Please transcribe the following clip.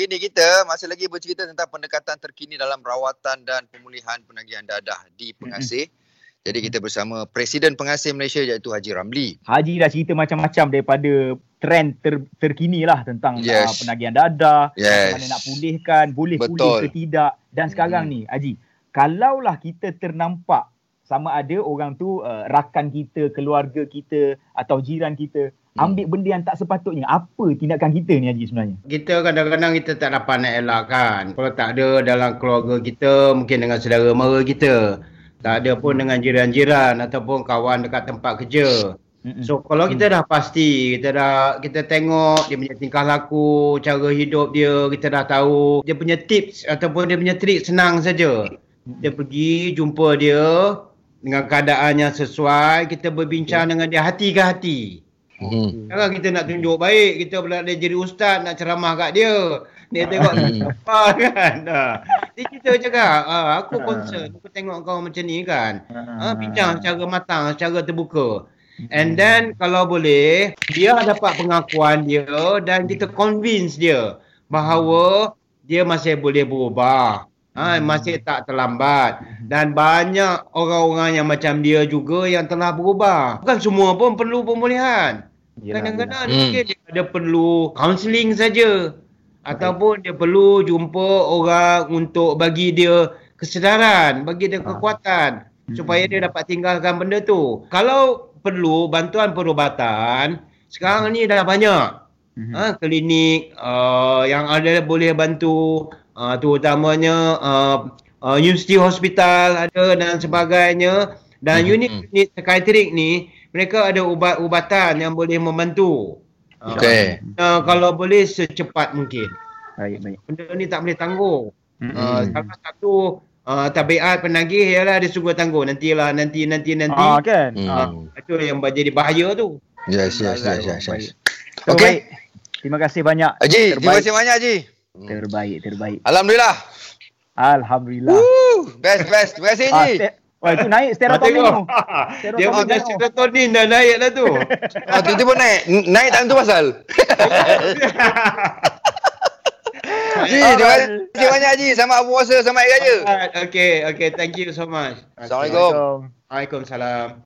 hari ni kita masih lagi bercerita tentang pendekatan terkini dalam rawatan dan pemulihan penagihan dadah di pengasih. Mm-hmm. Jadi kita bersama Presiden Pengasih Malaysia iaitu Haji Ramli. Haji dah cerita macam-macam daripada trend ter, terkini lah tentang yes. uh, penagihan dadah, yes. mana nak pulihkan, boleh Betul. pulih ke tidak. Dan sekarang mm-hmm. ni Haji, kalaulah kita ternampak sama ada orang tu uh, rakan kita, keluarga kita atau jiran kita Hmm. Ambil benda yang tak sepatutnya. Apa tindakan kita ni Haji sebenarnya? Kita kadang-kadang kita tak dapat nak elakkan. Kalau tak ada dalam keluarga kita, mungkin dengan saudara mara kita. Tak ada pun dengan jiran-jiran ataupun kawan dekat tempat kerja. So kalau kita dah pasti, kita dah kita tengok dia punya tingkah laku, cara hidup dia, kita dah tahu dia punya tips ataupun dia punya trik senang saja. Dia pergi jumpa dia dengan keadaan yang sesuai, kita berbincang dengan dia hati ke hati. Hmm. Jangan kita nak tunjuk baik, kita pula dia jadi ustaz nak ceramah kat dia. Dia tengok apa kan. Ha. Dia cerita cakap, ah, aku concern, aku tengok kau macam ni kan. Ha, bincang secara matang, secara terbuka. And then kalau boleh, dia dapat pengakuan dia dan kita convince dia bahawa dia masih boleh berubah. Ha, masih tak terlambat dan banyak orang-orang yang macam dia juga yang telah berubah. Bukan semua pun perlu pemulihan. Kadang-kadang hmm. mungkin dia ada perlu counselling saja ataupun dia perlu jumpa orang untuk bagi dia kesedaran, bagi dia ah. kekuatan hmm. supaya dia dapat tinggalkan benda tu. Kalau perlu bantuan perubatan, sekarang ni dah banyak. Hmm. Ha, klinik uh, yang ada boleh bantu uh, terutamanya uh, uh, University Hospital ada dan sebagainya dan hmm. unit-unit psikiatrik ni mereka ada ubat-ubatan yang boleh membantu. Okey. Uh, kalau boleh secepat mungkin. Baik, baik. Benda ni tak boleh tangguh. Mm-hmm. Uh, salah satu uh, tabiat penagih ialah dia suruh tangguh. Nantilah, nanti, nanti, nanti. Ah, kan? Uh, itu yang jadi bahaya tu. Yes, yes, yes, yes. yes. Okey. Terima kasih banyak. Haji, terima kasih banyak Haji. Terbaik, terbaik. Alhamdulillah. Alhamdulillah. Woo, best, best. Terima kasih Haji. Ah, Wah itu naik serotonin tu. Dia punya serotonin dah naik lah tu. Ah tu pun naik. Naik tak tentu pasal. Ji, terima kasih banyak Ji. Selamat puasa, selamat hari raya. Okay, okay. Thank you so much. Assalamualaikum. Waalaikumsalam.